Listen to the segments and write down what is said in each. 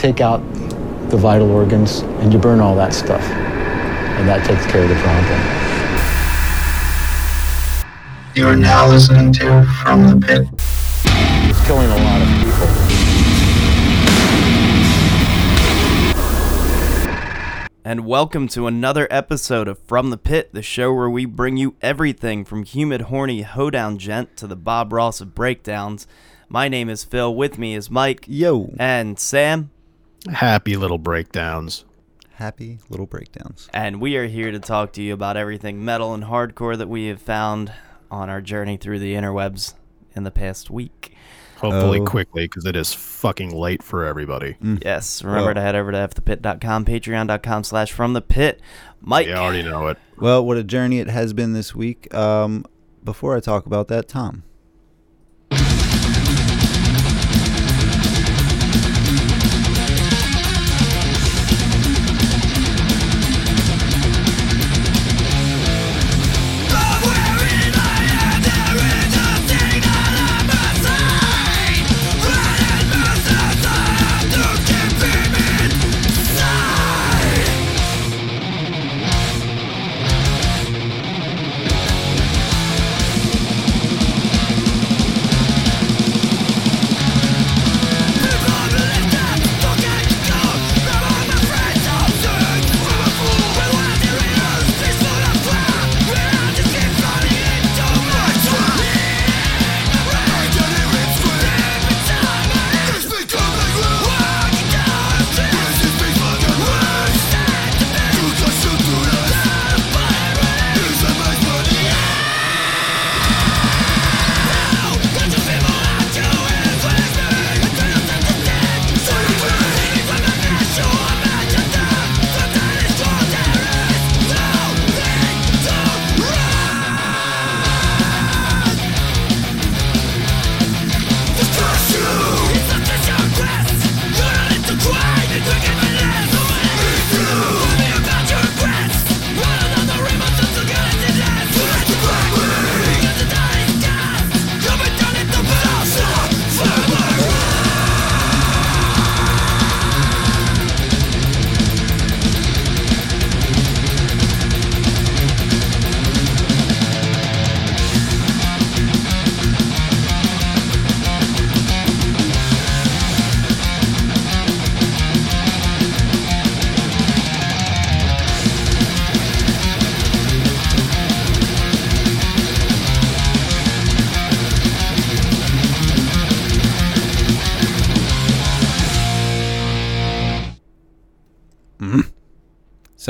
take out the vital organs and you burn all that stuff. And that takes care of the problem. You are now listening to From the Pit. It's killing a lot of people. And welcome to another episode of From the Pit, the show where we bring you everything from humid, horny hoedown gent to the Bob Ross of breakdowns. My name is Phil. With me is Mike. Yo. And Sam. Happy little breakdowns. Happy little breakdowns. And we are here to talk to you about everything metal and hardcore that we have found on our journey through the interwebs in the past week. Hopefully Oh. quickly, because it is fucking late for everybody. Yes, remember Well- to head over to fthepit.com, patreon.com slash from the pit. Mike. You already know it. Well, what a journey it has been this week. Um, before I talk about that, Tom.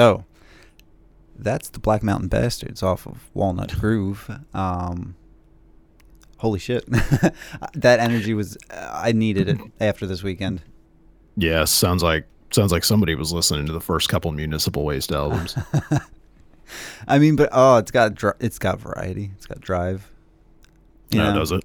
So, that's the Black Mountain Bastards off of Walnut Groove. Um, holy shit. that energy was, I needed it after this weekend. Yeah, sounds like sounds like somebody was listening to the first couple Municipal Waste albums. I mean, but oh, it's got dr- it's got variety. It's got drive. You no, know? does it?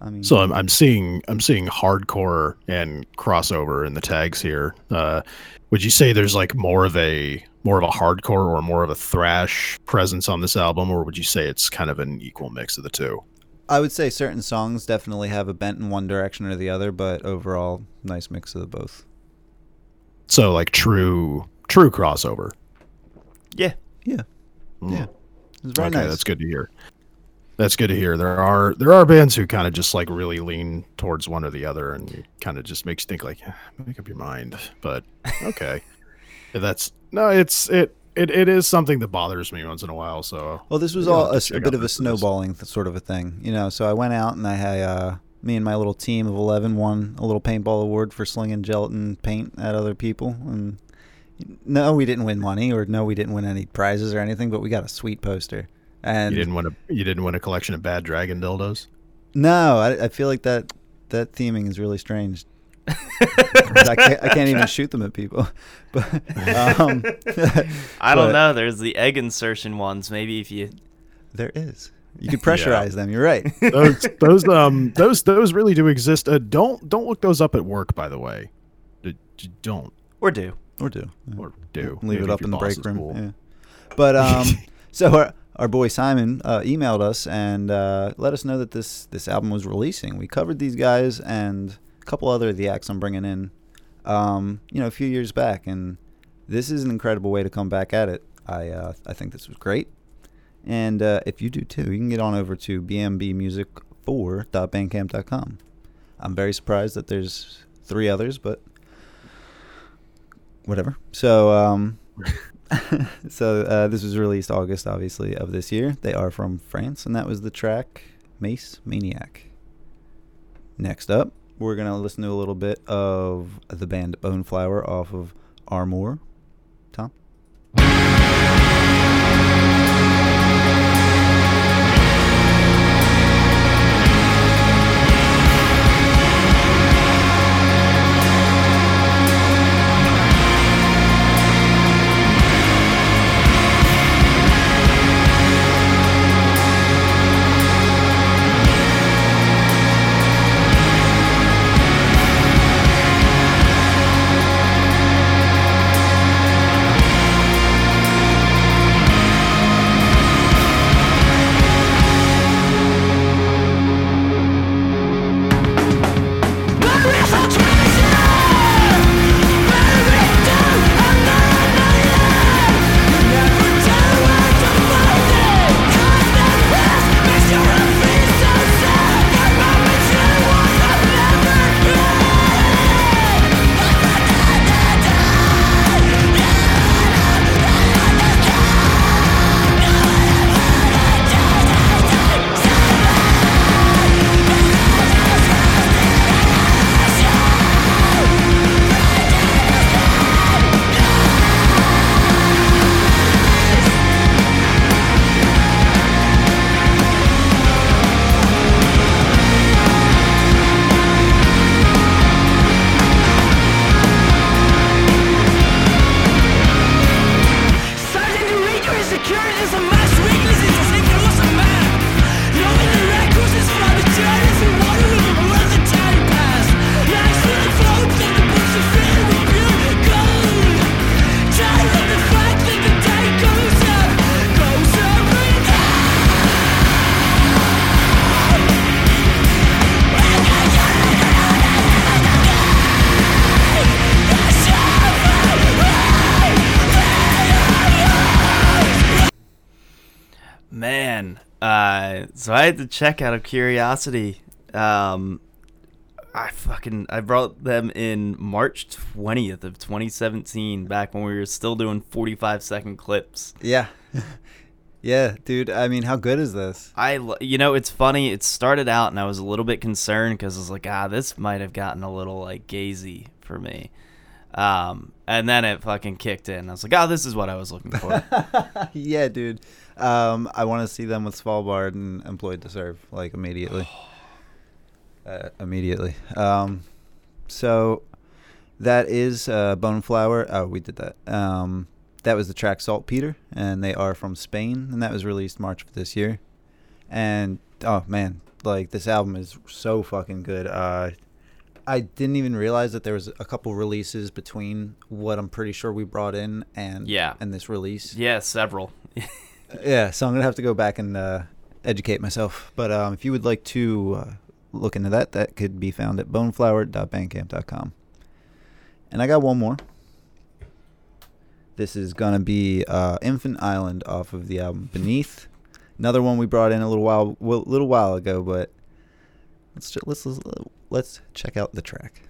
I mean, So I'm, I'm seeing I'm seeing hardcore and crossover in the tags here. Uh, would you say there's like more of a more of a hardcore or more of a thrash presence on this album, or would you say it's kind of an equal mix of the two? I would say certain songs definitely have a bent in one direction or the other, but overall, nice mix of the both. So like true true crossover. Yeah. Yeah, Mm. yeah, it's very okay, nice. that's good to hear. That's good to hear. There are there are bands who kind of just like really lean towards one or the other, and kind of just makes you think like, "Eh, make up your mind. But okay, that's no, it's it it it is something that bothers me once in a while. So Well, this was all a, have s- to a bit of a snowballing th- sort of a thing, you know. So I went out and I had uh, me and my little team of eleven won a little paintball award for slinging gelatin paint at other people, and no, we didn't win money, or no, we didn't win any prizes or anything, but we got a sweet poster. And you didn't want a you didn't win a collection of bad dragon dildos. no, I, I feel like that that theming is really strange. I can't, I can't even shoot them at people. But um, I don't but know. There's the egg insertion ones. Maybe if you. There is. You could pressurize them. You're right. Those those um those those really do exist. Uh, don't don't look those up at work, by the way. D- d- Don't Or do. or do. Or do Leave Maybe it up in the break room. cool. Yeah. But um, so our, our boy Simon uh, emailed us and uh, let us know that this this album was releasing. We covered these guys and a couple other of the acts I'm bringing in um, you know, a few years back, and this is an incredible way to come back at it. I uh, I think this was great, and uh, if you do too, you can get on over to bmbmusic4.bandcamp.com. I'm very surprised that there's three others, but whatever. So um, so uh, this was released August, obviously, of this year. They are from France, and that was the track Mace Maniac. Next up, we're gonna listen to a little bit of the band Boneflower off of Armor. Tom. So I had to check out of curiosity. Um, I fucking I brought them in March twentieth of twenty seventeen, back when we were still doing forty five second clips. Yeah. yeah, dude. I mean, how good is this? I you know, it's funny. It started out, and I was a little bit concerned because I was like, ah, this might have gotten a little like gazy for me. Um, and then it fucking kicked in. I was like, oh, this is what I was looking for. yeah, dude. Um, I want to see them with Svalbard and Employed to Serve like immediately. Uh, immediately. Um, so that is uh, Bone Flower. Oh, we did that. Um, that was the track Saltpeter, and they are from Spain, and that was released March of this year. And oh man, like this album is so fucking good. Uh, I didn't even realize that there was a couple releases between what I'm pretty sure we brought in and Yeah. and this release. yeah, several. Yeah, so I'm gonna have to go back and uh, educate myself. But um, if you would like to uh, look into that, that could be found at boneflower.bandcamp.com. And I got one more. This is gonna be uh, Infant Island off of the album Beneath. Another one we brought in a little while, well, little while ago, but let's let's, let's check out the track.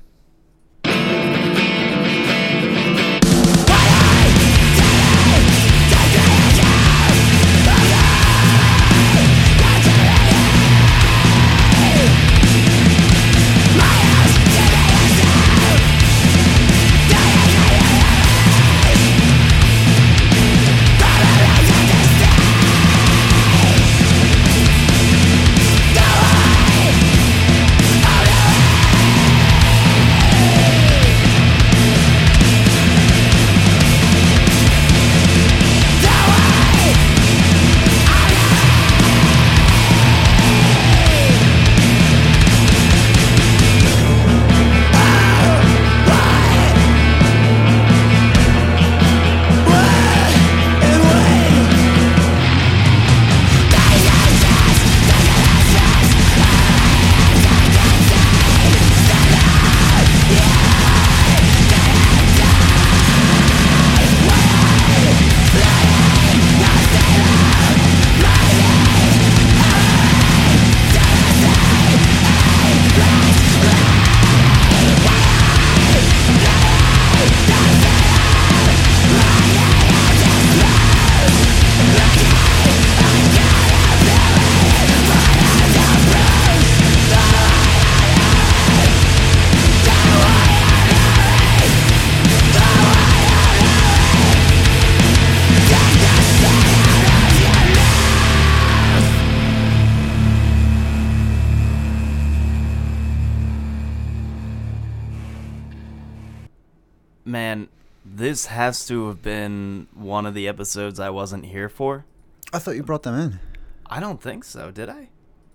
This has to have been one of the episodes I wasn't here for. I thought you brought them in. I don't think so, did I?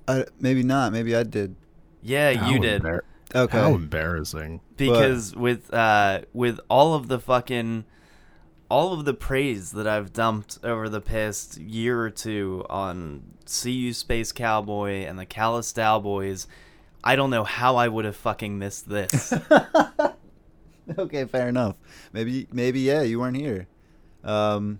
I, maybe not. Maybe I did. Yeah, How you did. embar- Okay. How embarrassing. because with uh with all of the fucking all of the praise that I've dumped over the past year or two on SeeYouSpaceCowboy and the Callous Boys, I don't know how I would have fucking missed this. okay, fair enough. Maybe, maybe yeah, you weren't here. Um,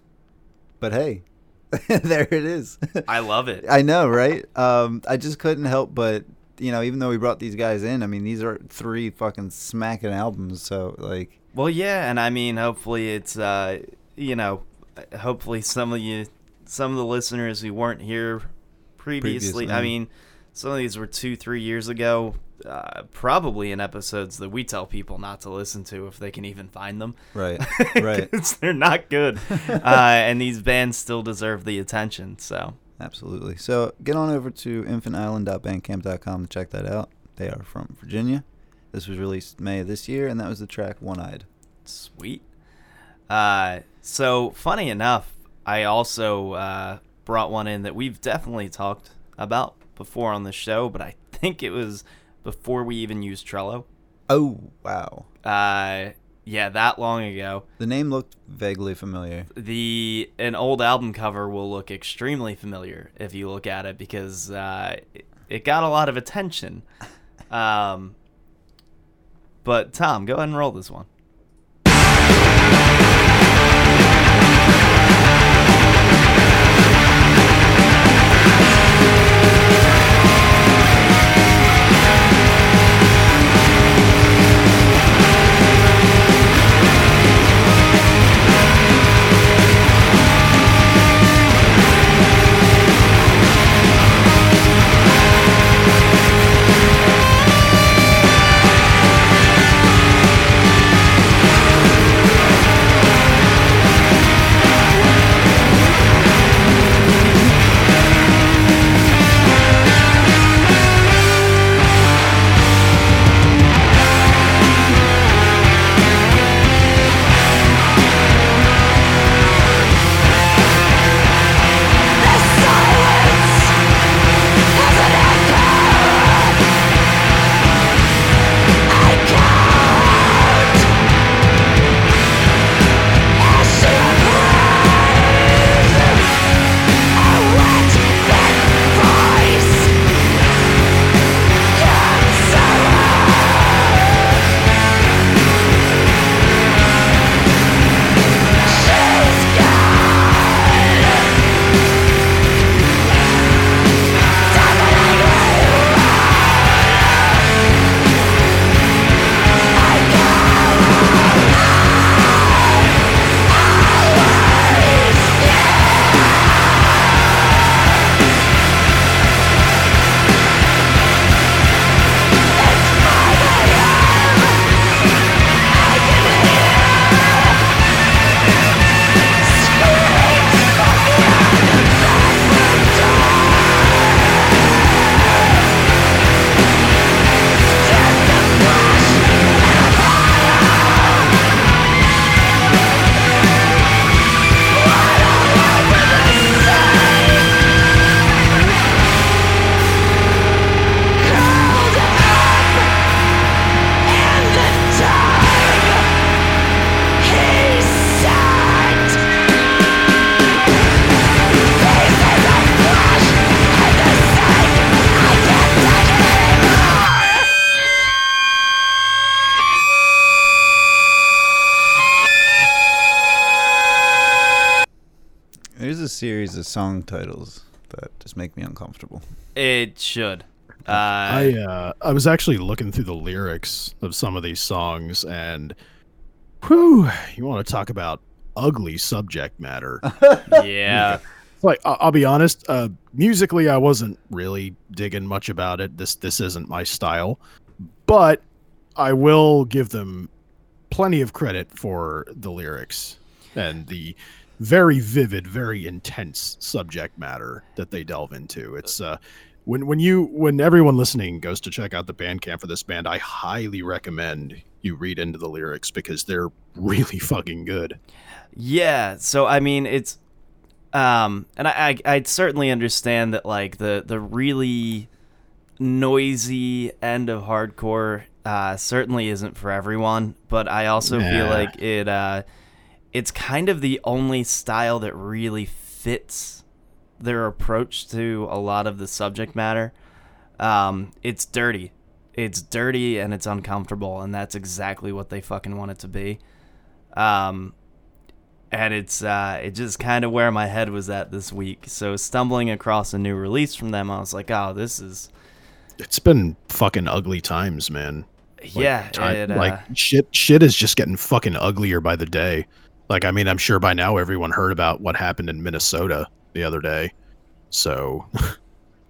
but hey, there it is. I love it. I know, right? Um, I just couldn't help but you know, even though we brought these guys in, I mean, these are three fucking smacking albums. So like, Well, yeah, and I mean, hopefully it's uh, you know, hopefully some of you, some of the listeners who weren't here previously. I mean, some of these were two, three years ago. Uh, probably in episodes that we tell people not to listen to if they can even find them. right, right. they're not good, uh, and these bands still deserve the attention. So absolutely. So get on over to infantisland.bandcamp.com to check that out. They are from Virginia. This was released May of this year, and that was the track One Eyed. Sweet. Uh, so funny enough, I also uh, brought one in that we've definitely talked about before on the show, but I think it was before we even used Trello. Oh wow, Uh, yeah, that long ago. the name looked vaguely familiar. The an old album cover will look extremely familiar if you look at it because uh, it, it got a lot of attention. Um, but Tom, go ahead and roll this one. Series of song titles that just make me uncomfortable. It should. Uh, I uh, I was actually looking through the lyrics of some of these songs, and whew, you want to talk about ugly subject matter? yeah. like I- I'll be honest, uh, musically I wasn't really digging much about it. This this isn't my style, but I will give them plenty of credit for the lyrics and the very vivid, very intense subject matter that they delve into. It's uh when when you when everyone listening goes to check out the Bandcamp for this band, I highly recommend you read into the lyrics because they're really fucking good. Yeah, so I mean it's um and I I i certainly understand that like the the really noisy end of hardcore uh certainly isn't for everyone, but I also feel like it uh it's kind of the only style that really fits their approach to a lot of the subject matter. Um it's dirty. It's dirty and it's uncomfortable and that's exactly what they fucking want it to be. Um and it's uh, it just kind of where my head was at this week. So stumbling across a new release from them, I was like, oh, this is It's been fucking ugly times, man. Like, yeah, time- it, uh, like shit shit is just getting fucking uglier by the day. Like I mean, I'm sure by now everyone heard about what happened in Minnesota the other day. So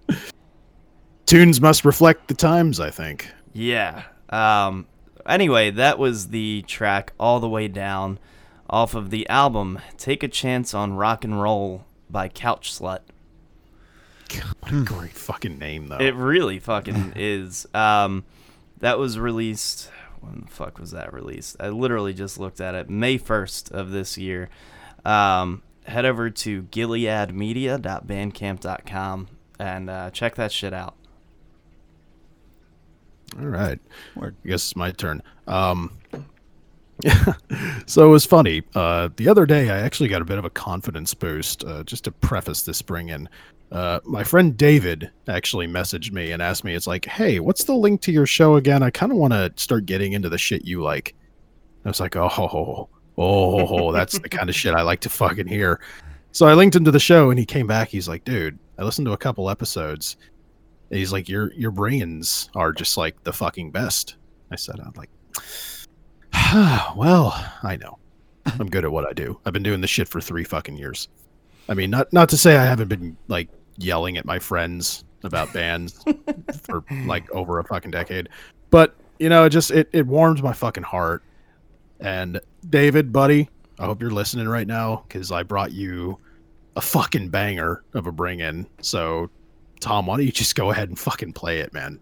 tunes must reflect the times, I think. yeah. Um. Anyway, that was the track all the way down off of the album "Take a Chance on Rock and Roll" by Couch Slut. What a great fucking name though. It really fucking is. Um, that was released. When the fuck was that released? I literally just looked at it. May first of this year. Um, head over to gileadmedia.bandcamp.com and uh, check that shit out. All right. I guess it's my turn. Um, so it was funny. Uh, the other day, I actually got a bit of a confidence boost. Uh, just to preface this bring in, uh, my friend David actually messaged me and asked me, "It's like, hey, what's the link to your show again? I kind of want to start getting into the shit you like." I was like, "Oh, oh, oh, that's the kind of shit I like to fucking hear." So I linked him to the show, and he came back. He's like, "Dude, I listened to a couple episodes." And he's like, "Your your brains are just like the fucking best." I said, "I'm like, well, I know. I'm good at what I do. I've been doing this shit for three fucking years. I mean, not not to say I haven't been like yelling at my friends about bands for like over a fucking decade, but you know, it just it it warms my fucking heart. And David, buddy, I hope you're listening right now because I brought you a fucking banger of a bring in. So, Tom, why don't you just go ahead and fucking play it, man?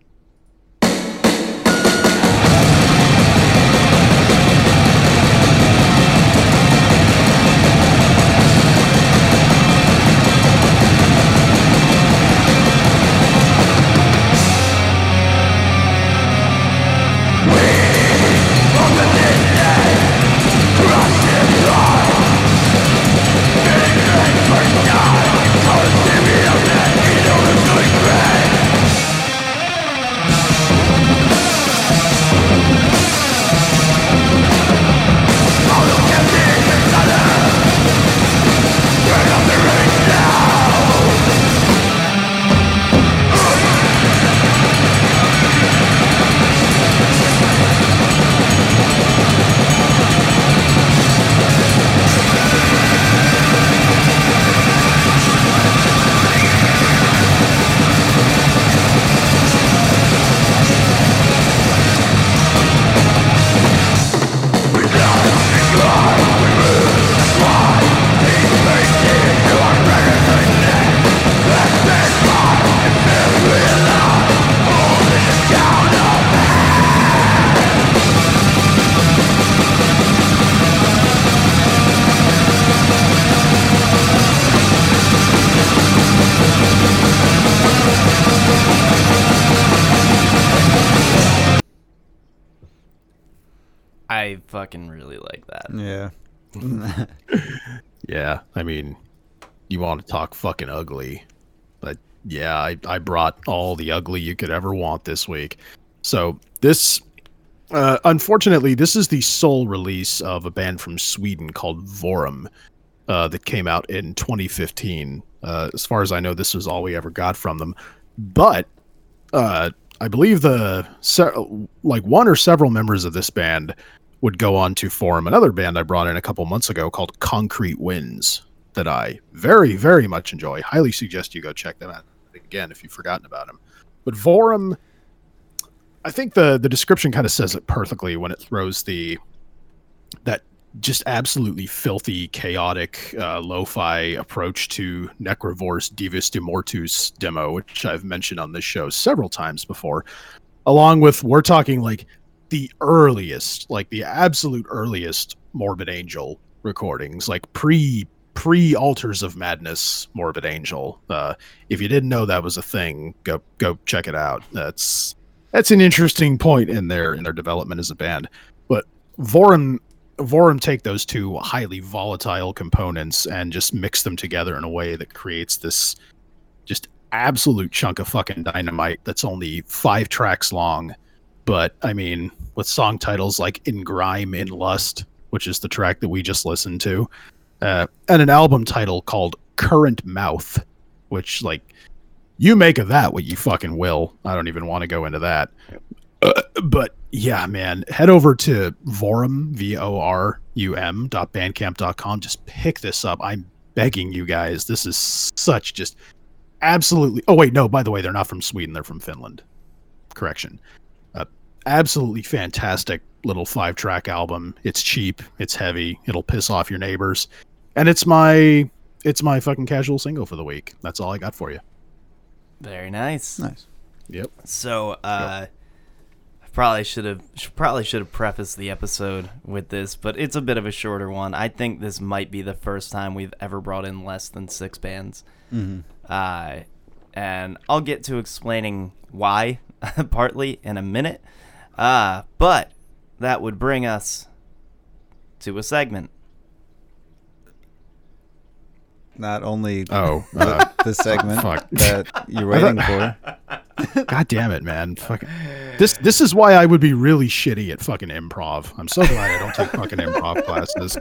I fucking really like that. Yeah. Yeah, I mean, you want to talk fucking ugly, but yeah, I, I brought all the ugly you could ever want this week. So this, uh, unfortunately, this is the sole release of a band from Sweden called Vorum, uh, that came out in 2015. Uh, as far as I know, this was all we ever got from them. But uh, I believe the se- like one or several members of this band would go on to form another band I brought in a couple months ago called Concrete Winds that I very, very much enjoy. Highly suggest you go check them out again if you've forgotten about them. But Vorum, I think the the description kind of says it perfectly when it throws the that just absolutely filthy, chaotic, uh, lo-fi approach to Necrovore's Divus de Mortuus demo, which I've mentioned on this show several times before. Along with we're talking like the earliest, like the absolute earliest Morbid Angel recordings, like pre pre Altars of Madness Morbid Angel. Uh, if you didn't know that was a thing, go go check it out. That's that's an interesting point in their in their development as a band. But Vorum Vorum take those two highly volatile components and just mix them together in a way that creates this just absolute chunk of fucking dynamite that's only five tracks long. But I mean, with song titles like In Grime, In Lust, which is the track that we just listened to, uh, and an album title called Current Mouth, which, like, you make of that what you fucking will. I don't even want to go into that. Uh, but yeah, man, head over to Vorum, V O R U M dot bandcamp.com. Just pick this up. I'm begging you guys. This is such just absolutely. Oh, wait, no, by the way, they're not from Sweden. They're from Finland. Correction. Absolutely fantastic little five track album. It's cheap, it's heavy, it'll piss off your neighbors. And it's my it's my fucking casual single for the week. That's all I got for you. Very nice. Nice. Yep. So, uh, I probably should have probably should have prefaced the episode with this, but it's a bit of a shorter one. I think this might be the first time we've ever brought in less than six bands, Mm-hmm. uh, and I'll get to explaining why partly in a minute. Uh, but that would bring us to a segment. Not only Oh, uh, the segment fuck. that you're waiting for. God damn it, man! Fucking this. This is why I would be really shitty at fucking improv. I'm so glad I don't take fucking improv classes.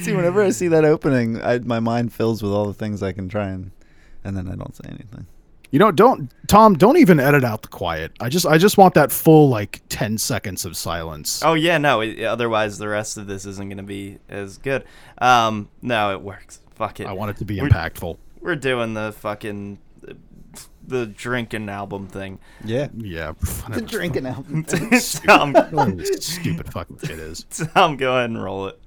See, whenever I see that opening, I, my mind fills with all the things I can try and, and then I don't say anything. You know, don't Tom. Don't even edit out the quiet. I just, I just want that full like ten seconds of silence. Oh yeah, no. Otherwise, the rest of this isn't going to be as good. Um, no, it works. Fuck it. I want it to be We're- impactful. We're doing the fucking the drinking album thing. Yeah. Yeah. The drinking album. Tom, Whatever stupid fucking kid is. Tom, go ahead and roll it.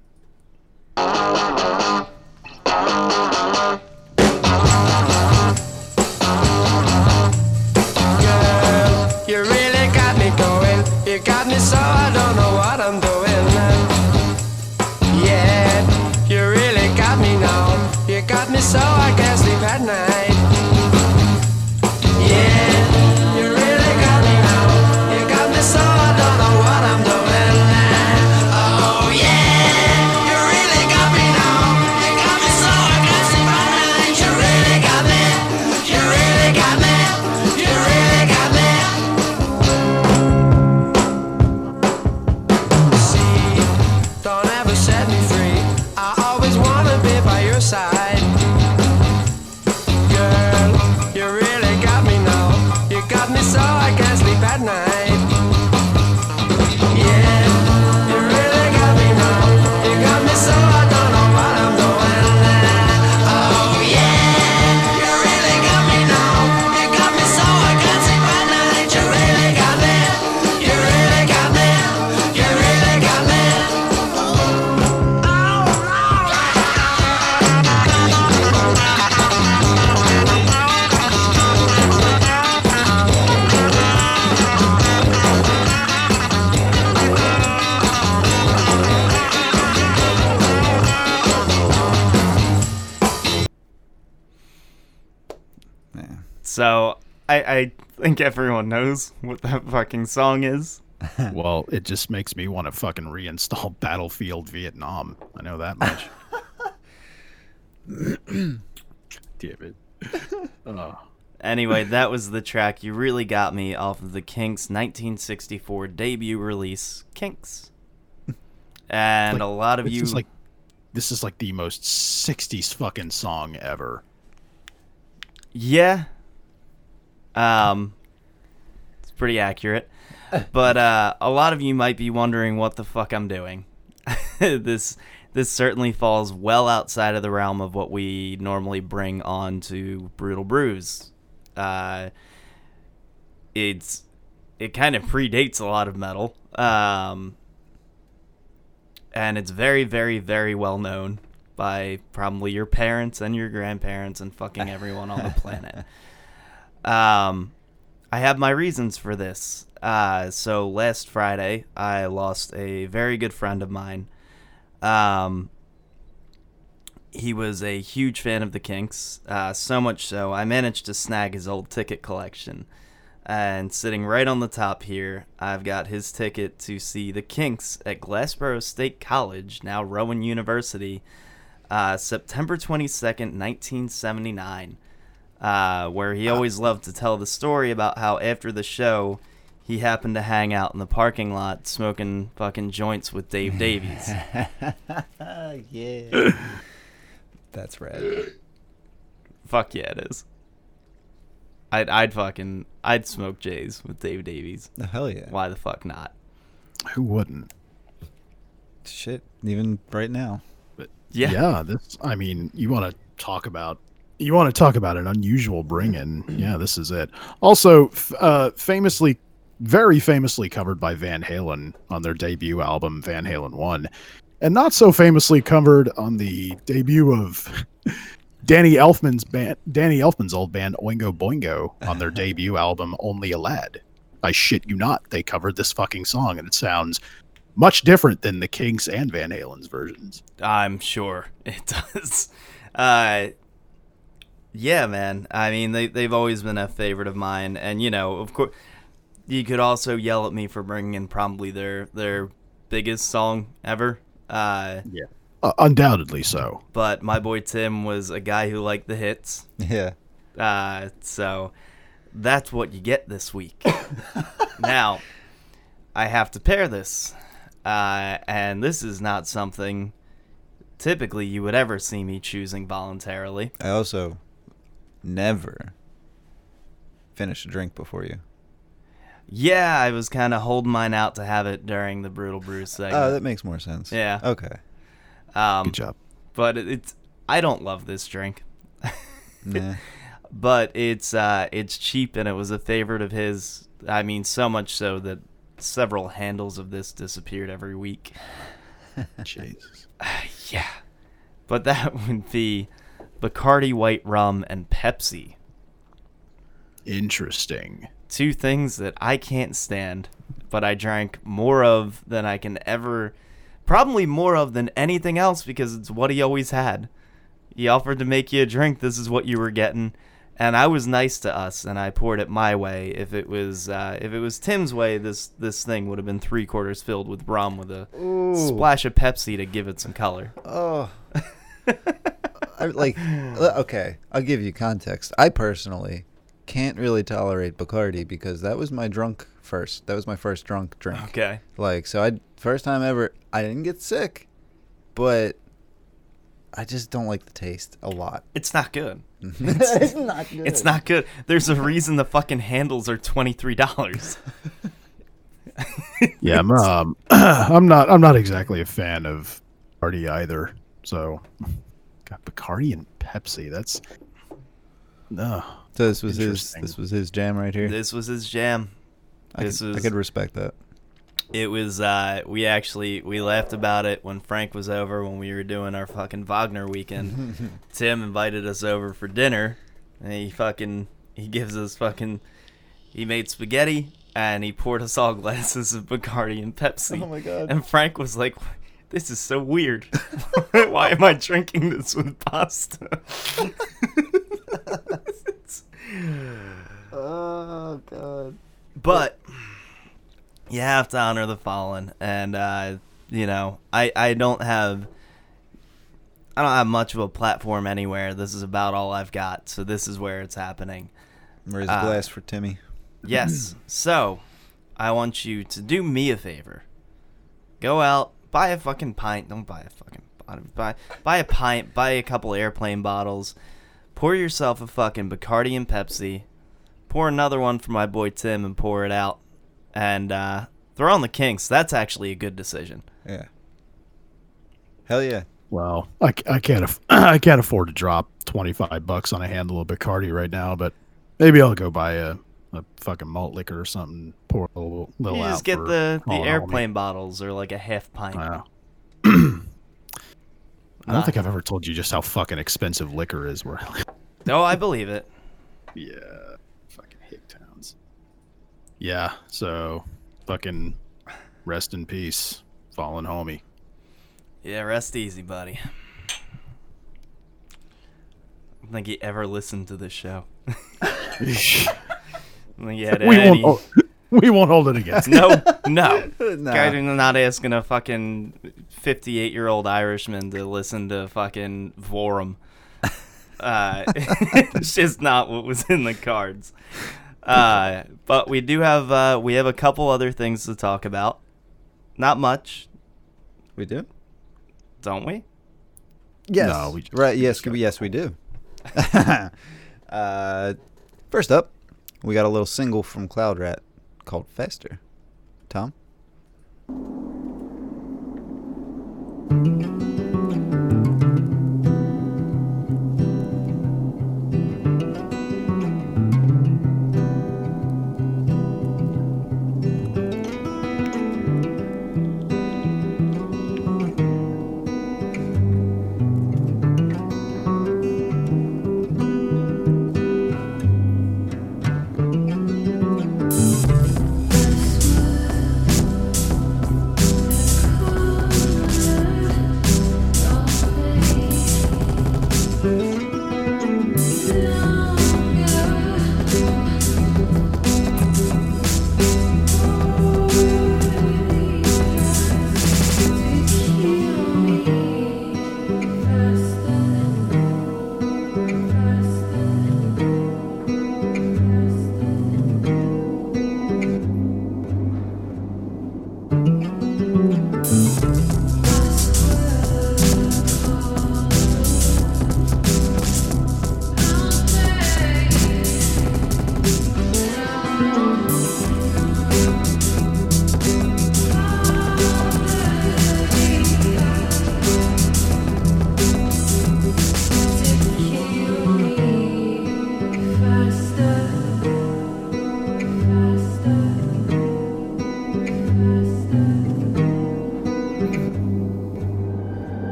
Going. You got me so I don't know what I'm doing. Yeah, you really got me now. You got me so I can't sleep at night. I, I think everyone knows what that fucking song is. Well, it just makes me want to fucking reinstall Battlefield Vietnam. I know that much. Damn it. Oh. Anyway, that was the track "You Really Got Me" off of the Kinks' 1964 debut release, Kinks. And Like, a lot of you, is like this is like the most 60s fucking song ever. yeah, um, it's pretty accurate. But uh, a lot of you might be wondering what the fuck I'm doing. this this certainly falls well outside of the realm of what we normally bring on to Brutal Brews. Uh, it's it kind of predates a lot of metal, um, and it's very, very, very well known by probably your parents and your grandparents and fucking everyone on the planet. Um, I have my reasons for this. Uh, so last Friday, I lost a very good friend of mine. Um, he was a huge fan of the Kinks, uh, so much so I managed to snag his old ticket collection. And sitting right on the top here, I've got his ticket to see the Kinks at Glassboro State College, now Rowan University, uh, September 22nd, 1979 uh, where he always loved to tell the story about how after the show, he happened to hang out in the parking lot smoking fucking joints with Dave Davies. yeah. That's rad. Fuck yeah, it is. I'd, I'd fucking, I'd smoke J's with Dave Davies. Oh, hell yeah. Why the fuck not? Who wouldn't? Shit. Even right now. But Yeah. Yeah, this. I mean, you want to talk about you want to talk about an unusual bring-in? Yeah, this is it. Also, f- uh, famously, very famously covered by Van Halen on their debut album, Van Halen One, and not so famously covered on the debut of Danny Elfman's band, Danny Elfman's old band Oingo Boingo on their debut album, Only a Lad. I shit you not, they covered this fucking song, and it sounds much different than the Kinks and Van Halen's versions. I'm sure it does. Uh, yeah, man. I mean, they they've always been a favorite of mine, and you know, of course, you could also yell at me for bringing in probably their their biggest song ever. Uh, Uh, undoubtedly so. but my boy Tim was a guy who liked the hits, Yeah. uh, so that's what you get this week. now, I have to pair this, uh, and this is not something typically you would ever see me choosing voluntarily. I also never finish a drink before you. Yeah, I was kind of holding mine out to have it during the brutal brews Oh, segment. that makes more sense. Yeah. Okay. um, Good job. But it's I don't love this drink, Nah. but it's uh, it's cheap and it was a favorite of his. I mean, so much so that several handles of this disappeared every week. Jesus. yeah, but that would be Bacardi White Rum and Pepsi. Interesting. two things that I can't stand, but I drank more of than I can ever, probably more of than anything else because it's what he always had. He offered to make you a drink. This is what you were getting, and I was nice to us, and I poured it my way. If it was uh, if it was Tim's way, this this thing would have been three quarters filled with rum with a splash of Pepsi to give it some color. Oh. I like uh, okay, I'll give you context. I personally can't really tolerate Bacardi because that was my drunk first. That was my first drunk drink. Okay. Like so I first time ever I didn't get sick, but I just don't like the taste a lot. It's not good. it's not good. It's not good. There's a reason the fucking handles are twenty three dollars. Yeah, I'm, um, I'm not. I'm not exactly a fan of Bacardi either. So, got Bacardi and Pepsi. That's no. So this was his this was his jam right here. This was his jam. I This could, I could respect that. it was uh we actually we laughed about it when Frank was over when we were doing our fucking Wagner weekend. Tim invited us over for dinner and he fucking he gives us fucking he made spaghetti and he poured us all glasses of Bacardi and Pepsi. Oh my God. And Frank was like this is so weird. Why am I drinking this with pasta? Oh god. but you have to honor the fallen and uh you know i i don't have i don't have much of a platform anywhere this is about all i've got so this is where it's happening Raise a Uh, glass for Timmy. yes so i want you to do me a favor go out buy a fucking pint don't buy a fucking bottle buy buy a pint buy a couple airplane bottles pour yourself a fucking bacardi and pepsi pour another one for my boy tim and pour it out and uh throw on the kinks that's actually a good decision Yeah. Hell yeah. Well, I, c- I can't. Aff- I can't afford to drop twenty five bucks on a handle of Bacardi right now. But maybe I'll go buy a, a fucking malt liquor or something. Pour a little, little you out just get the the airplane bottles or like a half pint Wow. I don't think I've ever told you just how fucking expensive liquor is. Where, No, oh, i believe it yeah, fucking hick towns. Yeah. So fucking rest in peace, fallen homie. Yeah, rest easy, buddy. I don't think he ever listened to this show. I don't think he had we any. won't. Hold, we won't hold it against. No, no. Nah. Guy not asking a fucking 58 year old Irishman to listen to fucking Vorum. Uh, it's just not what was in the cards. Uh, but we do have uh, we have a couple other things to talk about. Not much, We do. don't we? Yes. No, we just- right. Yes. we- Yes, we do. uh, first up, we got a little single from Cloud Rat called "Faster." Tom.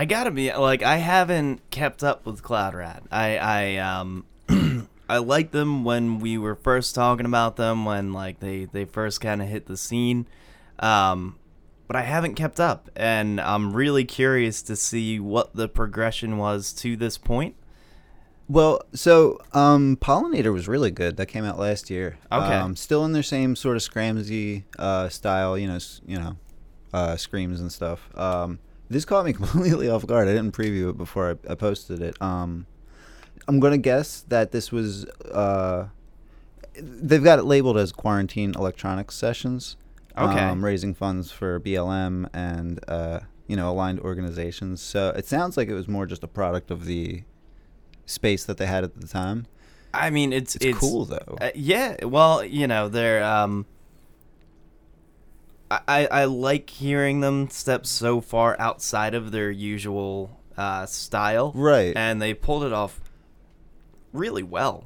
I gotta be like I haven't kept up with Cloud Rat. I I um I liked them when we were first talking about them when like they they first kind of hit the scene, um, but I haven't kept up, and I'm really curious to see what the progression was to this point. Well, so um, Pollinator was really good. That came out last year. Okay. Um, still in their same sort of scramsy uh, style, you know, s- you know, uh, screams and stuff. Um, this caught me completely off guard. I didn't preview it before I, I posted it. Um, I'm gonna guess that this was. Uh, they've got it labeled as quarantine electronics sessions. Okay. Um, raising funds for BLM and uh, you know aligned organizations. So it sounds like it was more just a product of the space that they had at the time. I mean, it's It's, cool though. Uh, yeah, well, you know, they're um I, I I like hearing them step so far outside of their usual uh style. Right. And they pulled it off really well.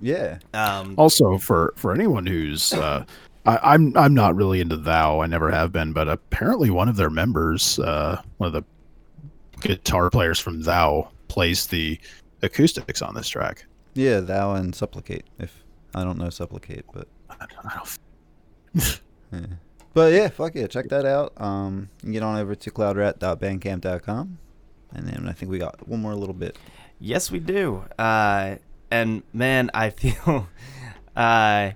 Yeah. Um Also, for for anyone who's, uh, I, I'm I'm not really into Thou. I never have been, but apparently one of their members, uh, one of the guitar players from Thou, plays the acoustics on this track. Yeah, thou and supplicate. If I don't know supplicate, but I don't, yeah. But yeah, fuck yeah, check that out. Um, you can get on over to cloudrat.bandcamp.com. And then I think we got one more little bit. yes we do. Uh and man, I feel uh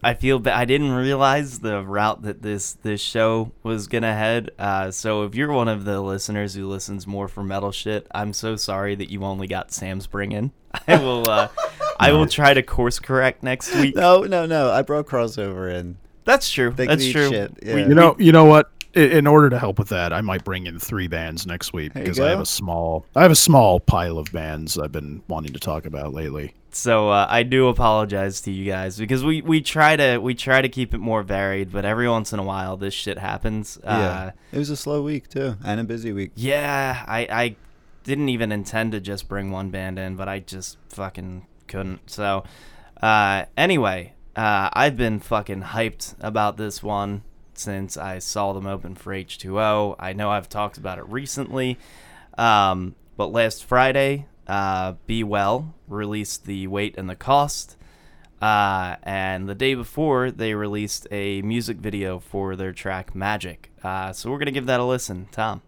I feel bad. I didn't realize the route that this this show was gonna head. Uh, so if you're one of the listeners who listens more for metal shit, I'm so sorry that you only got Sam's bring in. I will uh, I will try to course correct next week. No, no, no. I brought crossover in. That's true. They That's true. shit, We- You know, you know what? i- in order to help with that, I might bring in three bands next week There because I have a small, I have a small pile of bands I've been wanting to talk about lately. So uh, I do apologize to you guys because we, we try to we try to keep it more varied, but every once in a while this shit happens. yeah, Uh, it was a slow week too, and a busy week. yeah, I I didn't even intend to just bring one band in, but I just fucking couldn't. So uh, anyway, uh, I've been fucking hyped about this one since I saw them open for H2O. I know I've talked about it recently, um, but last Friday, uh, Be Well released The Weight and the Cost. Uh, and the day before, they released a music video for their track Magic. Uh, so we're going to give that a listen. Tom.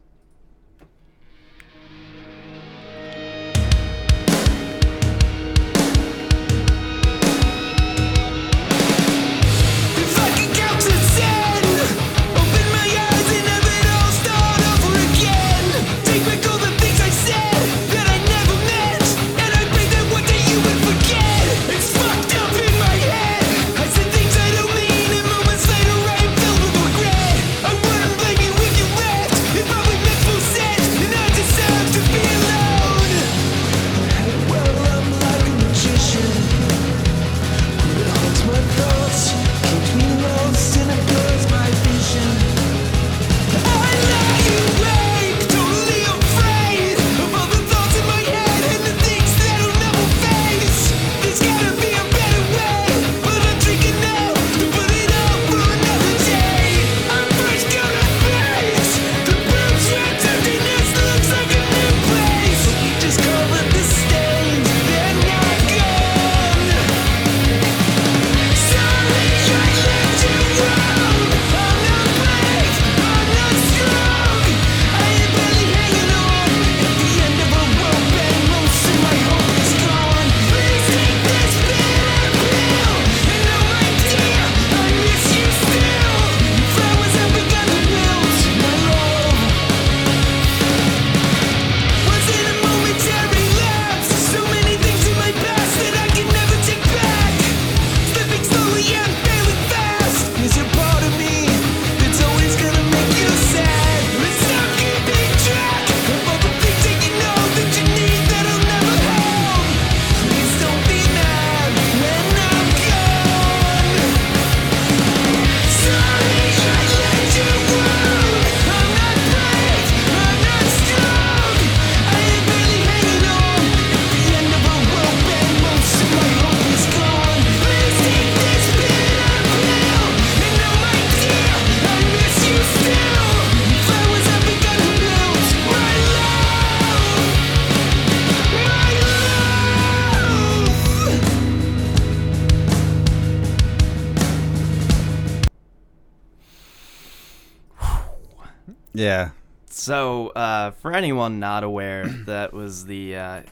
Yeah, So, uh, for anyone not aware, that was the uh,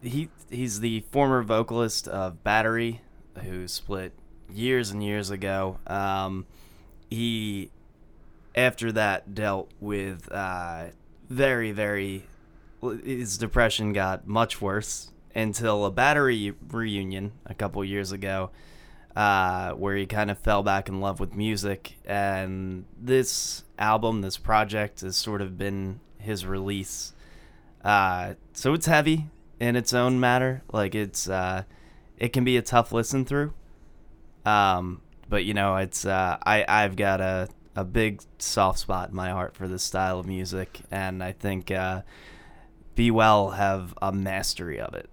he he's the former vocalist of Battery, who split years and years ago. Um, he after that dealt with uh, very very his depression got much worse until a Battery reunion a couple years ago uh, where he kind of fell back in love with music. And this album, this project, has sort of been his release. Uh, so it's heavy in its own matter. Like it's, uh, it can be a tough listen through. Um, but you know, it's uh, I I've got a a big soft spot in my heart for this style of music, and I think uh, Be Well have a mastery of it.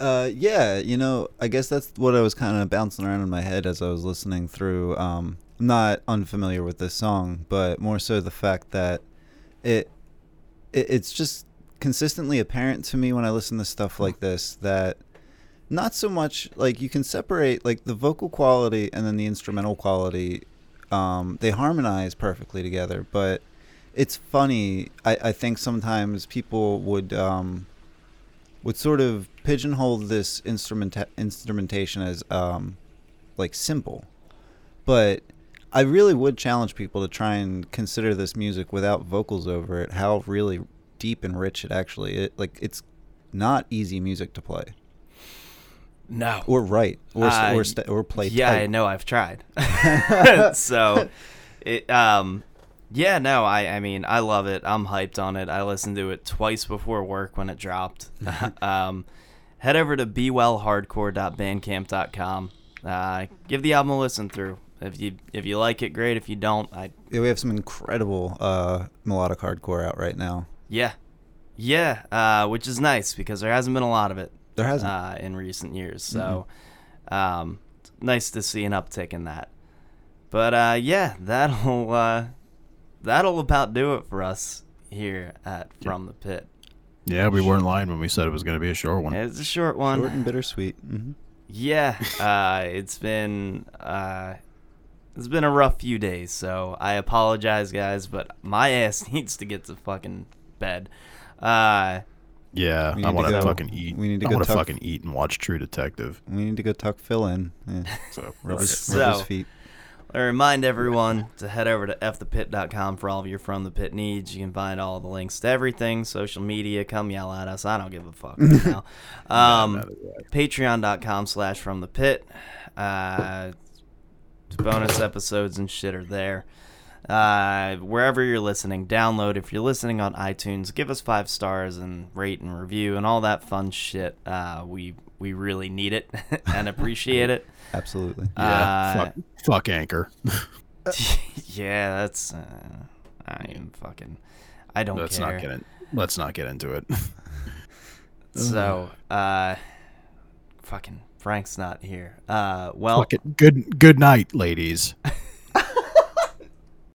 Uh, yeah, you know, I guess that's what I was kind of bouncing around in my head as I was listening through. Um, I'm not unfamiliar with this song, but more so the fact that it, it it's just consistently apparent to me when I listen to stuff like this that not so much like you can separate like the vocal quality and then the instrumental quality. Um, they harmonize perfectly together, but it's funny. I, I think sometimes people would um, would sort of pigeonhole this instrumenta- instrumentation as um, like simple, but I really would challenge people to try and consider this music without vocals over it. How really deep and rich it actually it like it's not easy music to play No. or write or Uh, or, st- or play. Yeah, I know. I've tried. so, it um, Yeah, no, I I mean I love it. I'm hyped on it. I listened to it twice before work when it dropped. um, head over to bewellhardcore.bandcamp.com. Uh, give the album a listen through. If you if you like it, great. If you don't, I Yeah, we have some incredible uh, melodic hardcore out right now. yeah, yeah, uh, which is nice because there hasn't been a lot of it. There hasn't. uh, in recent years. So, um, nice to see an uptick in that. But uh, yeah, that'll uh, that'll about do it for us here at From the Pit. Yeah, we weren't lying when we said it was going to be a short one. It's a short one. Short and bittersweet. hmm Yeah, uh, it's been uh, it's been a rough few days, so I apologize, guys, but my ass needs to get to fucking bed. Uh, Yeah, We I need to want to go- fucking eat. we need to I go want to fucking eat and watch True Detective. We need to go tuck Phil in. Yeah. So Rub his, So- rub his feet. I remind everyone to head over to fthepit.com for all of your From the Pit needs. You can find all the links to everything, social media. Come yell at us. I don't give a fuck right now. Um, Patreon.com slash From the Pit. Uh, bonus episodes and shit are there. Uh, wherever you're listening, download. If you're listening on iTunes, give us five stars and rate and review and all that fun shit. Uh, we we really need it and appreciate it. Absolutely. Yeah, Uh, fuck, fuck Anchor. yeah, that's. Uh, I am fucking. I don't let's care. not get in. Let's not get into it. So, uh, fucking Frank's not here. Uh, well, Fuck it. Good good night, ladies.